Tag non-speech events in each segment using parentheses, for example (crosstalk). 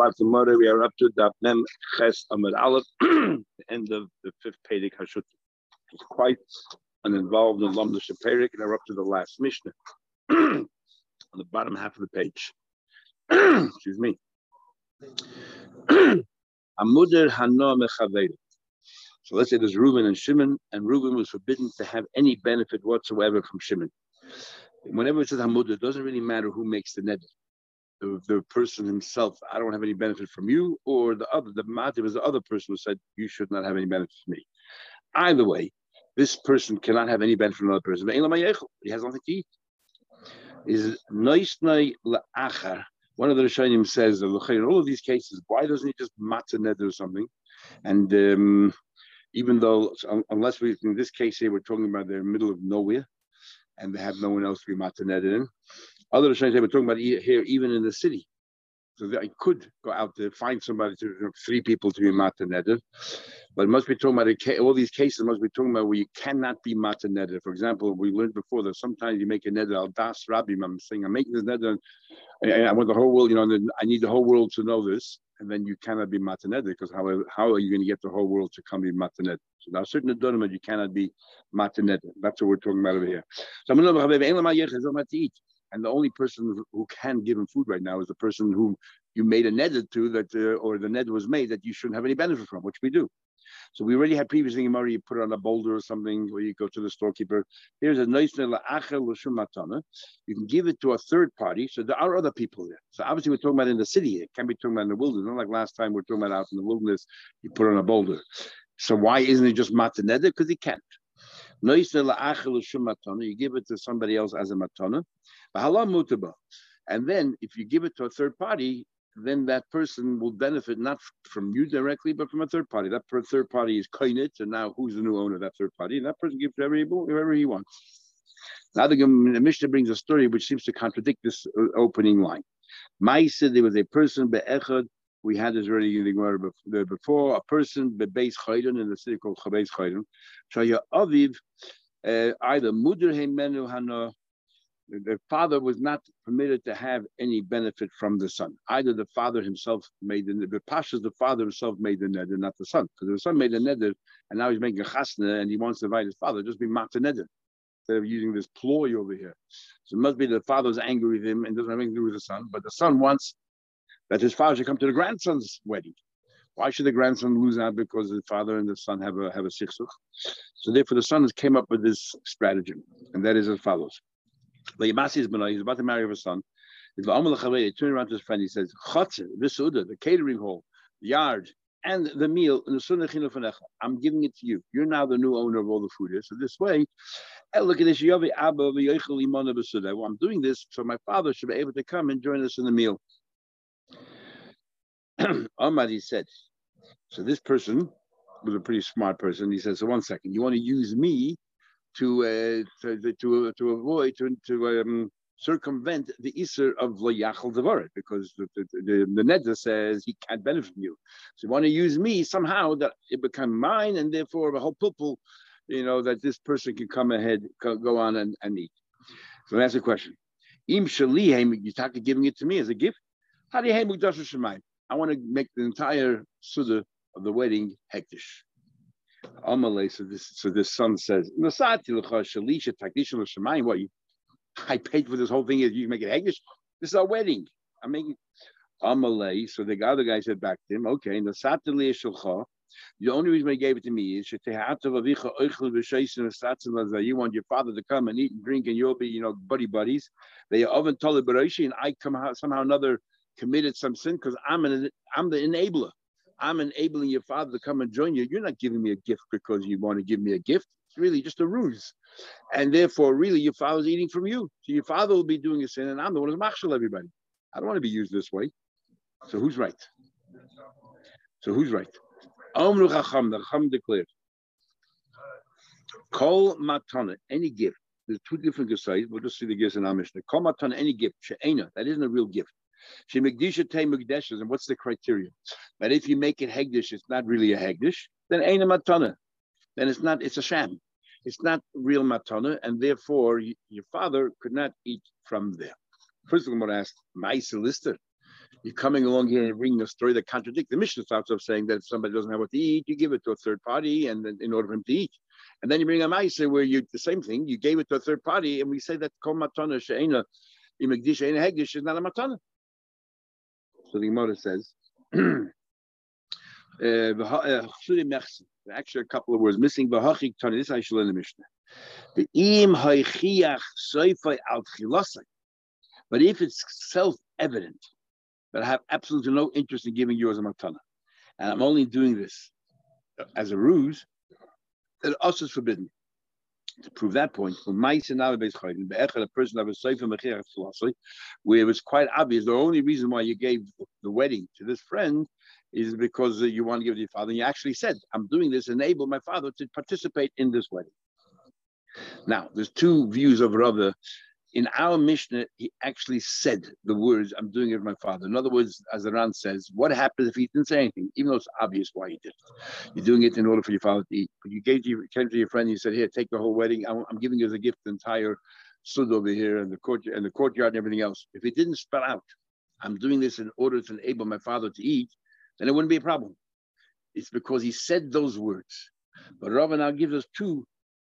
Black Gemara. We are up to Daf Mem Ches Amud Aleph, the (clears throat) end of the fifth Pedic Hashut. It's quite uninvolved in Lamda Shaperik, and we're up to the last Mishnah (clears throat) on the bottom half of the page. (clears throat) Excuse me. Amuder Hano. So let's say there's Reuben and Shimon, and Reuben was forbidden to have any benefit whatsoever from Shimon. Whenever it says Hamud, it doesn't really matter who makes the net. The, the, person himself, I don't have any benefit from you, or the other, the mativ is the other person who said you should not have any benefit from me. Either way, this person cannot have any benefit from another person. He has nothing to eat. Is nice la'achar. One of the Rishonim says, in all of these cases, why doesn't he just matzah neder or something? And um, even though, unless we, in this case here, we're talking about the middle of nowhere, and they have no one else to be mataned in. Other Rishonim say we're talking about here, even in the city. So that I could go out to find somebody to three people to be mataned, but must be talking about all these cases must be talking about where you cannot be mataned. For example, we learned before that sometimes you make a neder al das rabbi. I'm saying I'm making this neder, and I want the whole world. You know, I need the whole world to know this and then you cannot be mataned because how, how are you going to get the whole world to come be mataned? So now certain adonim you cannot be mataned. That's what we're talking about over here. So and the only person who can give him food right now is the person who you made a netted to that, uh, or the net was made that you shouldn't have any benefit from, which we do. So we already had previously in you put it on a boulder or something, or you go to the storekeeper. Here's a nice matana. You can give it to a third party. So there are other people there. So obviously we're talking about in the city. It can't be talking about in the wilderness. Not like last time we're talking about out in the wilderness, you put on a boulder. So why isn't it just mataneda? Because he can't. You give it to somebody else as a matana. And then if you give it to a third party, then that person will benefit not from you directly, but from a third party. That third party is kainit, and now who's the new owner of that third party? And that person gives whatever he, whatever he wants. Now the, the Mishnah brings a story which seems to contradict this uh, opening line. Maisa, there was a person be'echad. We had this already in the Gemara before. A person be'beis chayden in the city called Chabeis chayden. Shaya aviv uh, either muder menu hana the father was not permitted to have any benefit from the son. Either the father himself made the the Pasha's the father himself made the neder, not the son. Because the son made the neder, and now he's making a chasna, and he wants to invite his father, just be mata neder. Instead of using this ploy over here. So it must be the father's angry with him and doesn't have anything to do with the son, but the son wants that his father should come to the grandson's wedding. Why should the grandson lose out because the father and the son have a have a sichsuch? So therefore, the son has came up with this stratagem, and that is as follows. He's about to marry his son. He turned around to his friend, he says, Chotze, Visuda, the catering hall, the yard, and the meal, I'm giving it to you. You're now the new owner of all the food here. So this way, hey, look at this. I'm doing this so my father should be able to come and join us in the meal. (clears throat) Ahmad, said, so this person was a pretty smart person. He says, so one second, you want to use me to uh, to, to to avoid to to um, circumvent the Isser of Layachal Devarit, because the, the, the, the says he can't benefit from you. So you want to use me somehow that it become mine, and therefore the whole pupil, you know, that this person can come ahead, go on and, and eat. So that's the question. Im Shalihem, you're talking giving it to me as a gift. How do you I want to make the entire Suda of the wedding hektish. Amalei, so this so this son says, What you I paid for this whole thing you make it Haggish? This is our wedding. I'm making. So the other guy said back to him, okay, the only reason he gave it to me is you want your father to come and eat and drink and you'll be, you know, buddy buddies. They oven told and I come out somehow another committed some sin because I'm an I'm the enabler. I'm enabling your father to come and join you. You're not giving me a gift because you want to give me a gift. It's really just a ruse. And therefore, really, your father's eating from you. So your father will be doing a sin, and I'm the one who's machshel everybody. I don't want to be used this way. So who's right? So who's right? Omru the Chacham declared, Kol matana, any gift. There's two different gifts. We'll just see the gifts in our Mishnah. Kol matana, any gift. She'ena, that isn't a real gift. She Mekdisha Te Mekdeshes, and what's the criteria? But if you make it Hegdish, it's not really a Hegdish, then ain't a Matana. Then it's not, it's a sham. It's not real Matana, and therefore you, your father could not eat from there. First of all, I'm going to ask, Maisa Lister. You're coming along here and bringing a story that contradicts the Mishnah starts of saying that if somebody doesn't have what to eat, you give it to a third party, and then in order for him to eat. And then you bring a Maisa where you the same thing, you gave it to a third party, and we say that Kol Matana She'ena Imagdish Ein Hegdish is not a Matana. So the Gemara says, (clears throat) uh, uh, actually a couple of words missing. This I should learn the Mishnah. The im al But if it's self-evident that I have absolutely no interest in giving you as a matana, and I'm only doing this as a ruse, then also is forbidden. To prove that point, a person of a where it was quite obvious the only reason why you gave the wedding to this friend is because you want to give it to your father. And you actually said, I'm doing this, enable my father to participate in this wedding. Now, there's two views of Rava. In our Mishnah, he actually said the words, I'm doing it for my father. In other words, as the Ran says, what happens if he didn't say anything, even though it's obvious why he did it? You're doing it in order for your father to eat. But you gave to, came to your friend you said, Here, take the whole wedding. I'm, I'm giving you as a gift the entire sud over here and the courtyard and the courtyard and everything else. If he didn't spell out, I'm doing this in order to enable my father to eat, then it wouldn't be a problem. It's because he said those words. But Rava now gives us two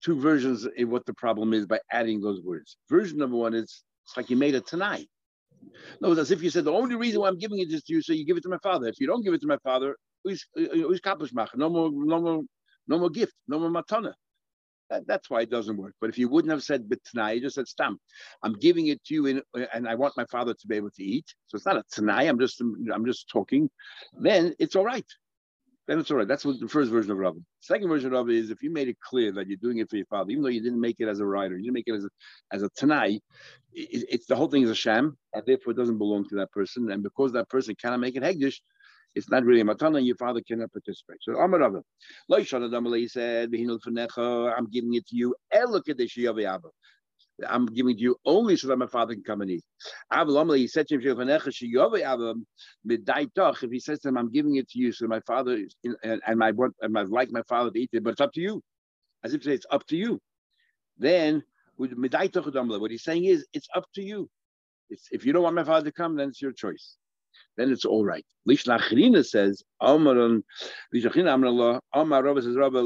two versions of what the problem is by adding those words. Version number one is it's like you made it tonight. No, it's as if you said the only reason why I'm giving it is to you, so you give it to my father. If you don't give it to my father, who's uh, no more, no more, no more gift, no more matana. That, that's why it doesn't work. But if you wouldn't have said tonight, you just said stam. I'm giving it to you, in, uh, and I want my father to be able to eat. So it's not a tonight. I'm just I'm just talking. Then it's all right then it's all right. That's what the first version of Rabbi. Second version of Rabbi is if you made it clear that you're doing it for your father, even though you didn't make it as a writer, you didn't make it as a, as a Tanai, it, it's the whole thing is a sham, and therefore it doesn't belong to that person. And because that person cannot make it Hegdish, it's not really a matana, and your father cannot participate. So Amar Rabbi, he said, I'm giving it to you. I'm giving to you only so that my father can come and eat. He said to him, if he says to him, I'm giving it to you so my father and, and my and my like my father to eat it, but it's up to you. As if to say it's up to you. Then what he's saying is it's up to you. It's, if you don't want my father to come, then it's your choice. Then it's all right. Lishlachrina says, Amaran, Lishlachrina Amrallah, Amar Rabba says, Rabba.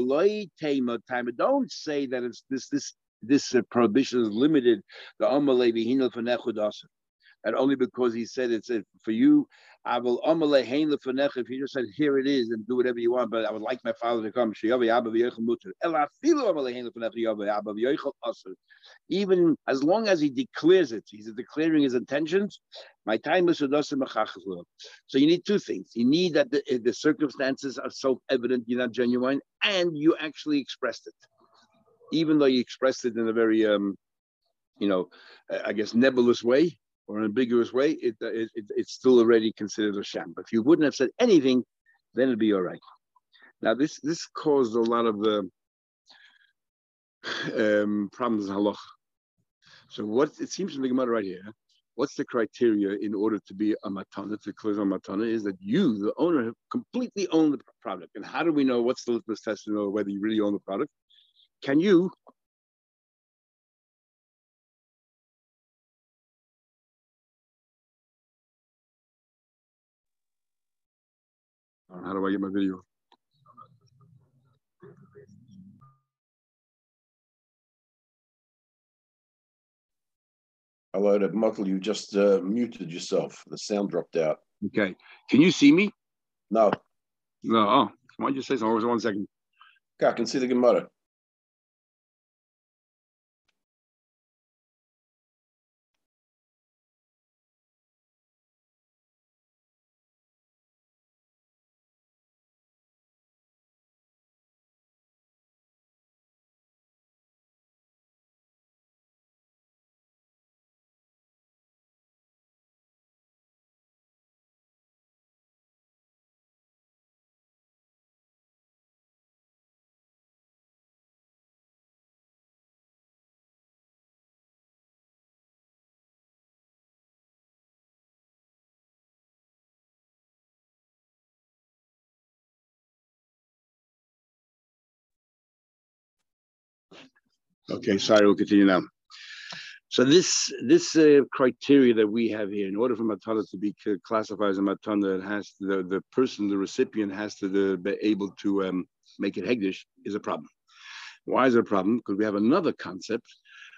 Don't say that it's this this this uh, prohibition is limited the Amalevi Hinel Fanechudasa. And only because he said it's uh, for you, I will Amale Hein If he just said, here it is, and do whatever you want, but I would like my father to come. Even as long as he declares it, he's declaring his intentions. My time is So you need two things. You need that the, the circumstances are self-evident, you're not genuine, and you actually expressed it even though you expressed it in a very, um, you know, I guess nebulous way or ambiguous way, it, it, it, it's still already considered a sham. But if you wouldn't have said anything, then it'd be all right. Now, this this caused a lot of uh, (sighs) um, problems in halach. So, what it seems from the Gemara right here, what's the criteria in order to be a matana, to close a matana, is that you, the owner, have completely own the product. And how do we know what's the litmus test to know whether you really own the product? Can you How do I get my video? Hello, Michael. You just uh, muted yourself. The sound dropped out. Okay. Can you see me? No. No. Oh, why don't you say something? One second. Okay, I can see the Gemara. Okay, sorry, we'll continue now. So this this uh, criteria that we have here, in order for matana to be classified as a matana, it has the the person, the recipient, has to the, be able to um, make it hegdish, is a problem. Why is it a problem? Because we have another concept,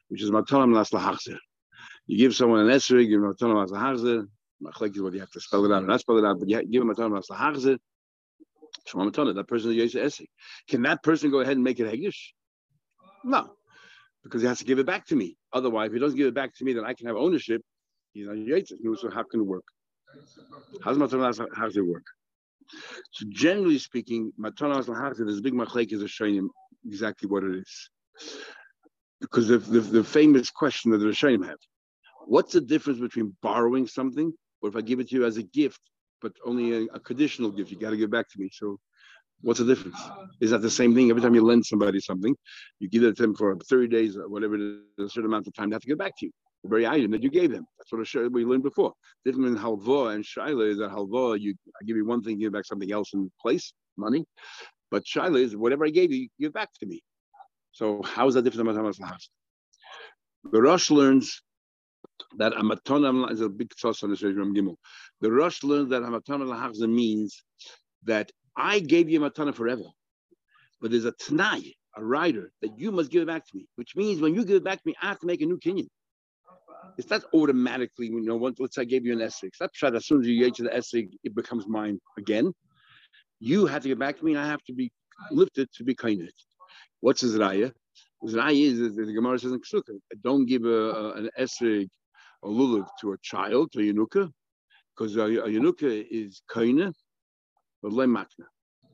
which is matana las lahachzer. You give someone an esrog, you give matana las lahachzer. Machlek is what you have to spell it out or not spell it out, but you give him matana las lahachzer. Shema that person is esrog. Can that person go ahead and make it hegdish? No, because he has to give it back to me. Otherwise, if he doesn't give it back to me, then I can have ownership. He's not Yitzhak. So how can it work? How's Matanas, how does it work? So generally speaking, Matanas Lahachta, this big machlek is showing him exactly what it is. Because the, the, the famous question that the Rishonim have, what's the difference between borrowing something or if I give it to you as a gift, but only a, a conditional gift, you got to give it back to me. So What's the difference? Is that the same thing? Every time you lend somebody something, you give it to them for 30 days or whatever it is, a certain amount of time, they have to get back to you. The very item that you gave them. That's what we learned before. Different in halva and shaila is that halva, you I give you one thing, give back something else in place, money. But shaila is whatever I gave you, you give back to me. So how is that different than Matamas The Rosh learns that Amatona is a big toss on the Gimel. The Rosh learns that Amatona Lahachza means that I gave you matana forever, but there's a t'nai, a rider, that you must give it back to me, which means when you give it back to me, I have to make a new kinyan. It's not automatically, you know, once say I gave you an essig. It's not that as soon as you get to the essig, it becomes mine again. You have to get back to me, and I have to be lifted to be kind. What's his raya? His raya is, is the Gemara says in Ksuka, don't give a, a, an essig or lulav to a child, to a yenuka, because a, a yenuka is kaina,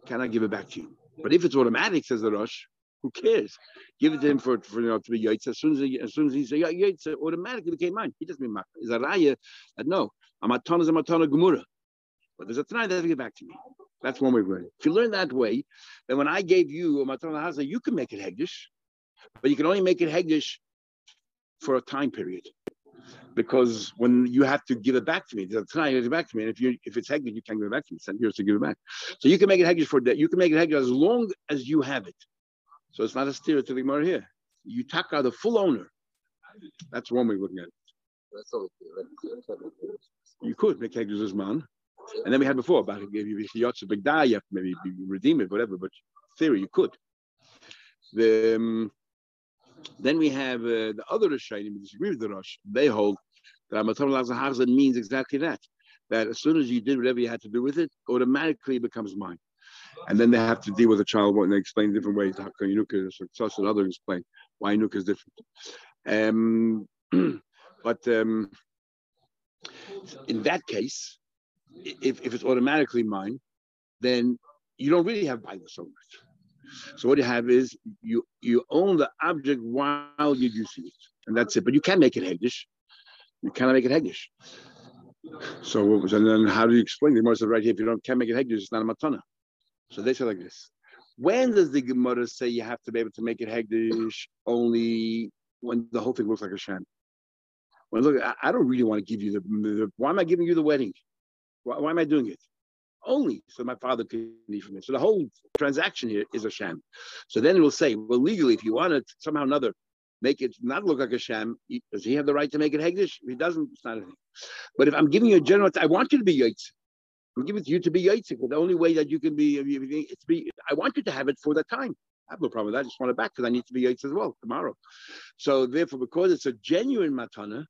can I give it back to you? But if it's automatic, says the Rosh, who cares? Give it to him for, for you know to be yaitz. As soon as he, as soon as he say yaitz, automatically became mine. He doesn't mean makna. Is a raya that no, a matana is a matana gemura. But there's a tonight that give back to me. That's one way of learning. If you learn that way, then when I gave you a matana haza, you can make it hegdish, but you can only make it hegdish for a time period because when you have to give it back to me, tonight you give it back to me, and if you if it's hegdish, you can't give it back to me. It's yours to give it back. So you can make it hegdish for that. You can make it hegdish as long as you have it. So it's not a steer to the Gemara here. You taka the full owner. That's one way of looking at it. You could make hegdish as man. And then we had before about if you die, you have to maybe redeem it, whatever. But theory, you could. The um, then we have uh, the other Rishonim who disagree with the Rosh. They hold that Amatom Lazahazan means exactly that. That as soon as you did whatever you had to do with it, automatically it becomes mine. And then they have to deal with the child and they explain different ways. How can Yunuka such and others explain why Yunuka is different. Um, (clears throat) but um, in that case, if, if it's automatically mine, then you don't really have Bible so much. So what you have is you you own the object while you're using it, and that's it. But you can make it hegdish. You cannot make it hegdish. So and then how do you explain? The Gemara said right here, if you don't can't make it hegdish, it's not a matana. So they say like this. When does the Gemara say you have to be able to make it hegdish only when the whole thing looks like a sham? When look, I, I don't really want to give you the, the, Why am I giving you the wedding? Why, why am I doing it? Only so my father could eat from it. So the whole transaction here is a sham. So then it will say, well, legally, if you want to somehow or another make it not look like a sham, does he have the right to make it hegdish? If he doesn't, it's not a thing. But if I'm giving you a general, I want you to be yaitzik. I'm giving it to you to be yaitzik. But the only way that you can be, it's be, I want you to have it for that time. I have no problem with that. I just want it back because I need to be yaitz as well tomorrow. So therefore, because it's a genuine matana,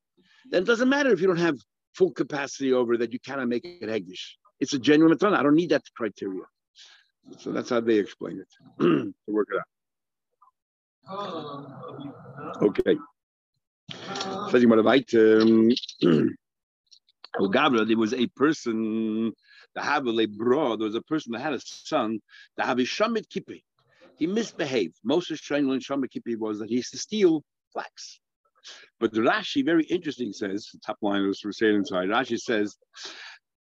then it doesn't matter if you don't have full capacity over that you cannot make it hegdish. It's a genuine matana. I don't need that criteria. So that's how they explain it (clears throat) to work it out. Okay. Um, (clears throat) Gabriel, there was a person, the Havile bro, there was a person that had a son, the Havishamit Kipi. He misbehaved. Most of Shamit Kipi was that he used to steal flax. But Rashi, very interesting, says, the top line saying inside, Rashi says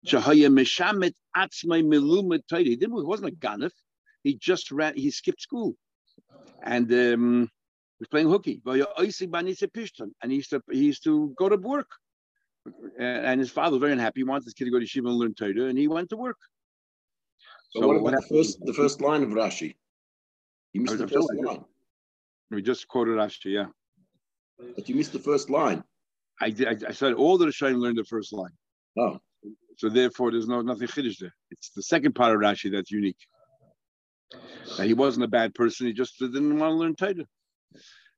Shahaya Meshamet Atzmai Milumet He didn't, he wasn't a ganif. He just ran, he skipped school. And um, he was playing hooky. And he used to he used to go to work. And his father was very unhappy. He wanted his kid to go to Shiva and learn Torah, and he went to work. So, so what about the first the first line of Rashi? He missed the first line. We just quoted Rashi, yeah. But you missed the first line. I, I, I said all the Rishonim learned the first line. Oh. So therefore, there's no nothing chiddush there. It's the second part of Rashi that's unique. And he wasn't a bad person. He just didn't want to learn Torah.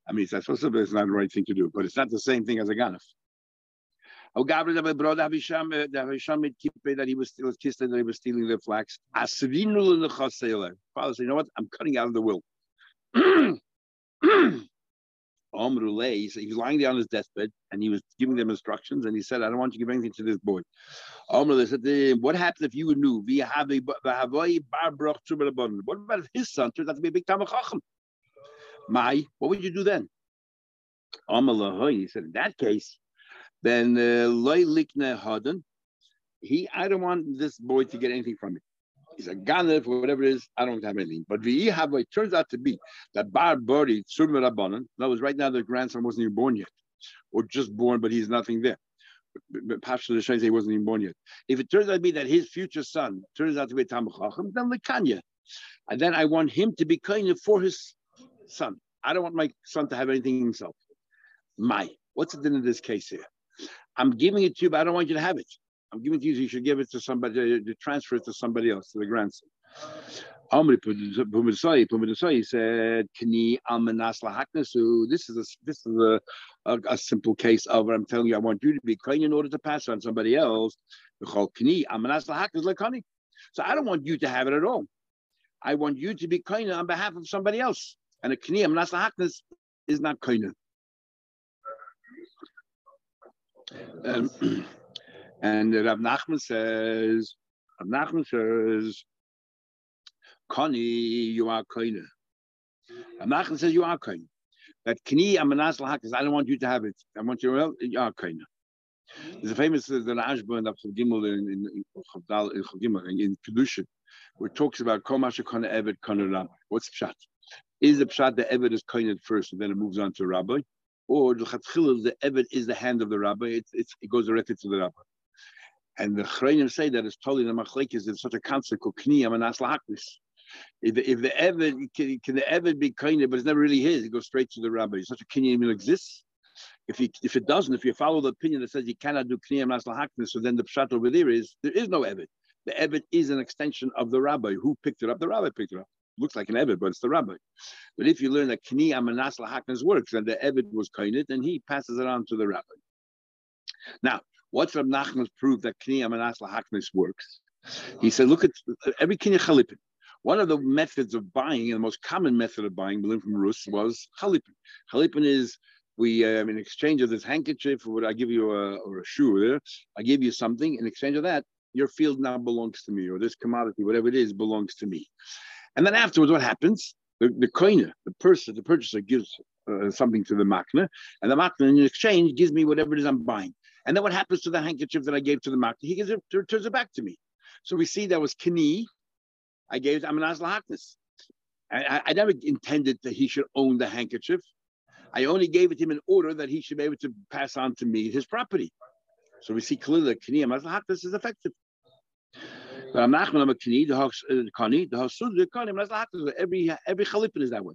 I mean, that's supposed to be, it's not the right thing to do, but it's not the same thing as a ganef. Oh, that he was still kissed that he was stealing their flax. Father said, "You know what? I'm cutting out of the will." (clears throat) (clears throat) (clears throat) Omrule, he said he was lying there on his deathbed and he was giving them instructions and he said, I don't want you to give anything to this boy. Omrule said, What happens if you knew? What about if his son turns out to be a big Tamachachim? My, what would you do then? He said, In that case, then uh, loy. He, I don't want this boy to get anything from me. He's a ganef or whatever it is. I don't have anything. But the it turns out to be that bar body surma rabbanon. That was right now the grandson wasn't even born yet, or just born, but he's nothing there. But Pasha the he wasn't even born yet. If it turns out to be that his future son turns out to be a Tamachachim, then the Kanya. And then I want him to be kind for his son. I don't want my son to have anything himself. My, what's the din in this case here? I'm giving it to you, but I don't want you to have it. I'm giving it to you, you should give it to somebody, uh, to transfer it to somebody else, to the grandson. Amri Pumadasai said, Kani Almanas Lahaknasu. This is a this is a, a, a, simple case of what I'm telling you, I want you to be kind in order to pass on somebody else. So I don't want you to have it at all. I want you to be kind on behalf of somebody else. And a Kani Almanas Lahaknas is not kind. Um, (clears throat) and Rav Nachman says, Rav Nachman says, Kani, you are koine. Rav Nachman says, you are koine. That kni amanas lahakas, I don't want you to have it. I want you to, you are koine. There's a famous uh, the Rashba in Gimel in in Chavdal in Gimel in, in Kedushin, where it talks about Komasha Kana Eved Kana Rabbi. What's pshat? Is the pshat the Eved is koined first and then it moves on to Rabbi? Or the Chatchila, the Eved is the hand of the Rabbi, it's, it goes directly to the Rabbi. And the Chreinim say that it's totally the machlekes in such a concept called kniyam and aslahaknis. If, if the evid can, can the evid be kind of, but it's never really his, it goes straight to the rabbi. Such a kinyan exists. If he, if it doesn't, if you follow the opinion that says you cannot do kniyam aslahaknis, so then the pshat over there is there is no evid. The evid is an extension of the rabbi. Who picked it up? The rabbi picked it up. Looks like an evid, but it's the rabbi. But if you learn that kniyam and aslahaknis works, and the evid was kind, then he passes it on to the rabbi. Now, What's Rab Nachman's proof that Kni Amanas Lahaknis works? He said, look at every Kni Chalipin. One of the methods of buying, and the most common method of buying, we from Rus, was Chalipin. Chalipin is we um, in exchange of this handkerchief, or I give you a or a shoe, I give you something. In exchange of that, your field now belongs to me, or this commodity, whatever it is, belongs to me. And then afterwards, what happens? The, the coiner, the person, the purchaser gives uh, something to the makna, and the makna in exchange gives me whatever it is I'm buying. And then what happens to the handkerchief that I gave to the makna? He gives it, returns it back to me. So we see that was kini. I gave I'm an. I, I never intended that he should own the handkerchief. I only gave it to him in order that he should be able to pass on to me his property. So we see clearly that kini lahaknis is effective. Kani kani uh, every every chalipin is that way.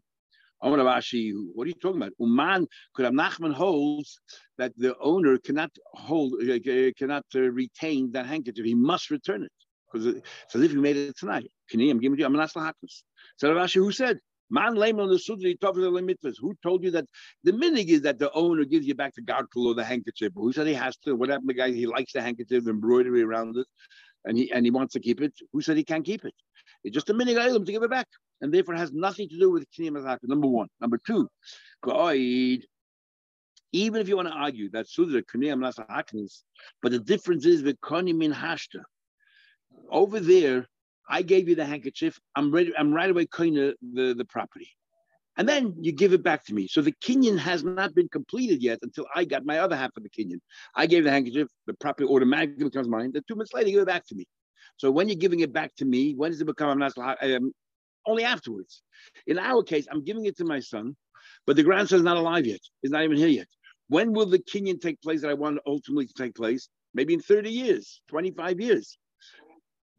What are you talking about? Uman have Nachman holds that the owner cannot hold, uh, uh, cannot uh, retain that handkerchief. He must return it because it's as if he made it tonight. Can I'm giving you. I'm not So Rashi, who said? Man layman the sudri mitzvahs. Who told you that the minig is that the owner gives you back the garkle or the handkerchief? Who said he has to? What happened? The guy he likes the handkerchief, embroidery around it, and he and he wants to keep it. Who said he can't keep it? It's just a minig item to give it back and therefore it has nothing to do with Kniyam Azaka. Number one. Number two, even if you want to argue that Sudra Kniyam Nasahaknis, but the difference is with Koni Min Hashta. Over there, I gave you the handkerchief. I'm ready. I'm right away Kona the, the property. And then you give it back to me. So the Kenyan has not been completed yet until I got my other half of the Kenyan. I gave the handkerchief, the property automatically becomes mine. Then two minutes later, you give it back to me. So when you're giving it back to me, when does it become um, only afterwards. In our case, I'm giving it to my son, but the grandson's not alive yet. He's not even here yet. When will the Kenyan take place that I want ultimately to take place? Maybe in 30 years, 25 years.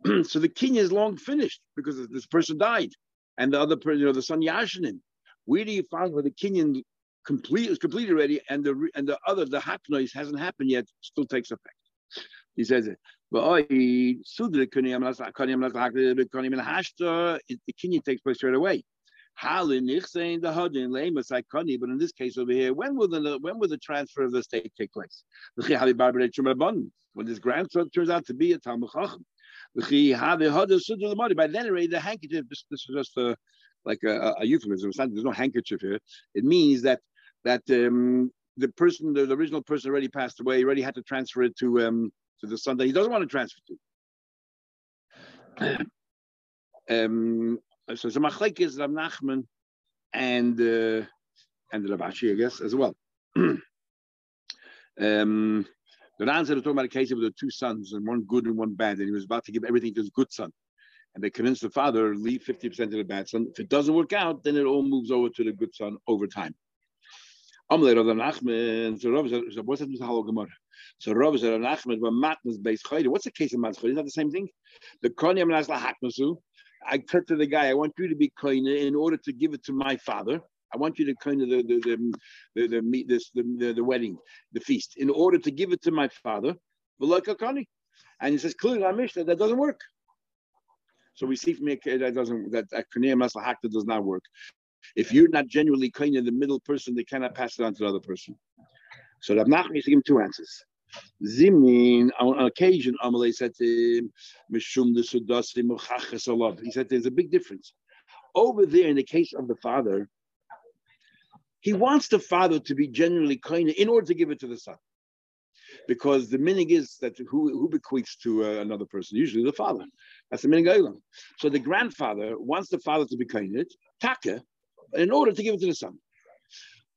(clears throat) so the Kenyan is long finished because this person died. And the other person, you know, the son Yashanin. Where do you find where the Kenyan complete is completed already, and the and the other the noise hasn't happened yet, still takes effect. He says it. The kinyan takes place straight away. But in this case over here, when will the when will the transfer of the state take place? When this grandson turns out to be a Talmud Chacham. By then already the handkerchief, this, this is just a, like a, a euphemism. Not, there's no handkerchief here. It means that that um, the person, the, the, original person already passed away, already had to transfer it to um, to the son that he doesn't want to transfer to. (coughs) um, so the machlek is Rav Nachman and uh, and Rav Ashi, I guess, as well. (coughs) um, the Ran said talking about a case of the two sons and one good and one bad, and he was about to give everything to his good son. And they convinced the father, leave 50% of the bad son. If it doesn't work out, then it all moves over to the good son over time. Amle Rav Nachman, so Rav said, what's that Halo Gemara? So Rav said, Nachman, when matnas based chayde, what's the case of matnas chayde? Is that the same thing? The konyam nasla hakmasu. I said to the guy, I want you to be kind in order to give it to my father. I want you to kind of the the the the, the, the, the, wedding, the feast, in order to give it to my father. And he says clearly, in Mishnah that doesn't work. So we see from here that doesn't that that does not work. If you're not genuinely kind of the middle person, they cannot pass it on to the other person. So Rav Nachman used to give him two answers. Zimin, on occasion, Amalei said to him, Mishum He said there's a big difference. Over there, in the case of the father, he wants the father to be genuinely kind in order to give it to the son. Because the meaning is that who, who bequeaths to uh, another person? Usually the father. That's the meaning. So the grandfather wants the father to be kind, taka, in order to give it to the son.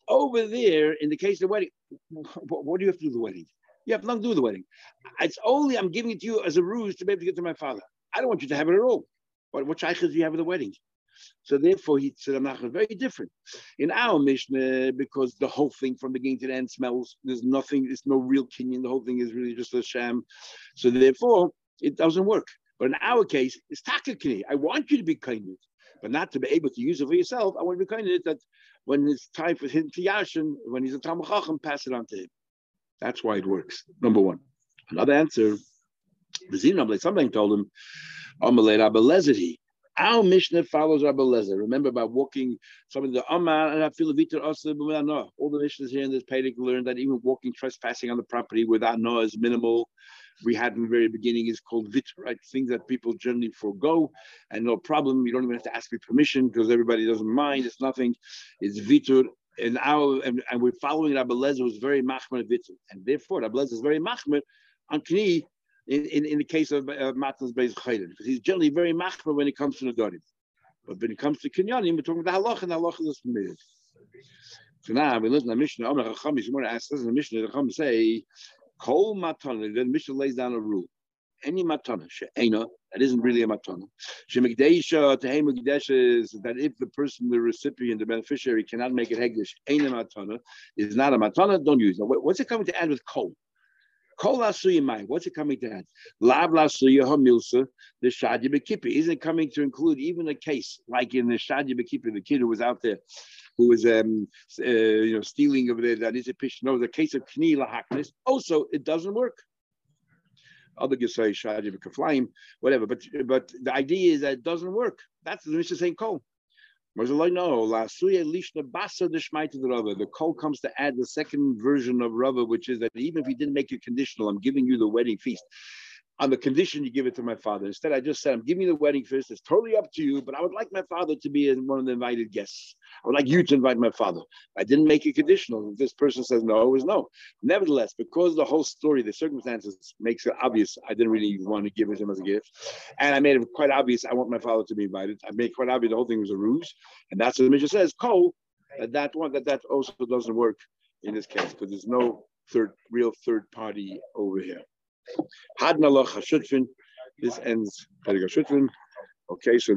Over there, in the case of the wedding, (laughs) what do you have to do with the wedding? You have nothing to do with the wedding. It's only I'm giving it to you as a ruse to be able to get to my father. I don't want you to have it at all. What, what shaykhs do you have at the wedding? So therefore, he said, I'm not very different. In our Mishnah, because the whole thing from beginning to the end smells, there's nothing, there's no real kinyan. The whole thing is really just a sham. So therefore, it doesn't work. But in our case, it's takakini. I want you to be kind but not to be able to use it for yourself. I want to be kind that when it's time for him to yashin, when he's a Talmud pass it on to him. That's why it works. Number one. Another answer, the Zinam, something told him, Amalei Rabbi. Our Mishnah follows Rabbi Lezer. Remember about walking some of the Amar and I feel All the Mishnahs here in this Pedic learned that even walking trespassing on the property without no is minimal we had in the very beginning is called vit, right? Things that people generally forego and no problem. You don't even have to ask for permission because everybody doesn't mind. It's nothing. It's vitur. And our and, and we're following Rabbi Lezer was very machmer vitur. And therefore Rabbi Lezer is very machmer on kni in, in, in the case of uh, Matas Beis Chayden, because he's generally very machmer when it comes to the Dorim. But when it comes to Kinyanim, we're talking about the halach, and the halach is permitted. So now we to the Mishnah. Omer Chacham, want to ask in the Mishnah, the Chacham say, Kol matana. Then Mishnah lays down a rule. Any matana she'ena that isn't really a matana. Shemikdeisha tehei is that if the person, the recipient, the beneficiary cannot make it hegdish, ena matana is not a matana. Don't use it. What's it coming to add with kol? Kol asuyimai. What's it coming to add? Lav lasuya hamilsa the shadi bekipi. Isn't it coming to include even a case like in the shadi bekipi, the kid who was out there who was um, uh, you know stealing of the that is a pish. No, the case of kni lahaknis. Also, it doesn't work. Other say shadi kaflaim, whatever. But but the idea is that it doesn't work. That's the Mishnah saying kol. The call comes to add the second version of Rava, which is that even if he didn't make it conditional, I'm giving you the wedding feast on the condition you give it to my father. Instead, I just said, I'm giving you the wedding feast. It's totally up to you, but I would like my father to be one of the invited guests. I would like you to invite my father. I didn't make it conditional. If this person says no, it was no. Nevertheless, because the whole story, the circumstances makes it obvious, I didn't really want to give it to him as a gift. And I made it quite obvious I want my father to be invited. I made quite obvious the whole thing was a ruse. And that's what the Mishnah says, that, that one, that that also doesn't work in this case, because there's no third real third party over here. Hadnalach Hashutfin. This ends. Okay, so then.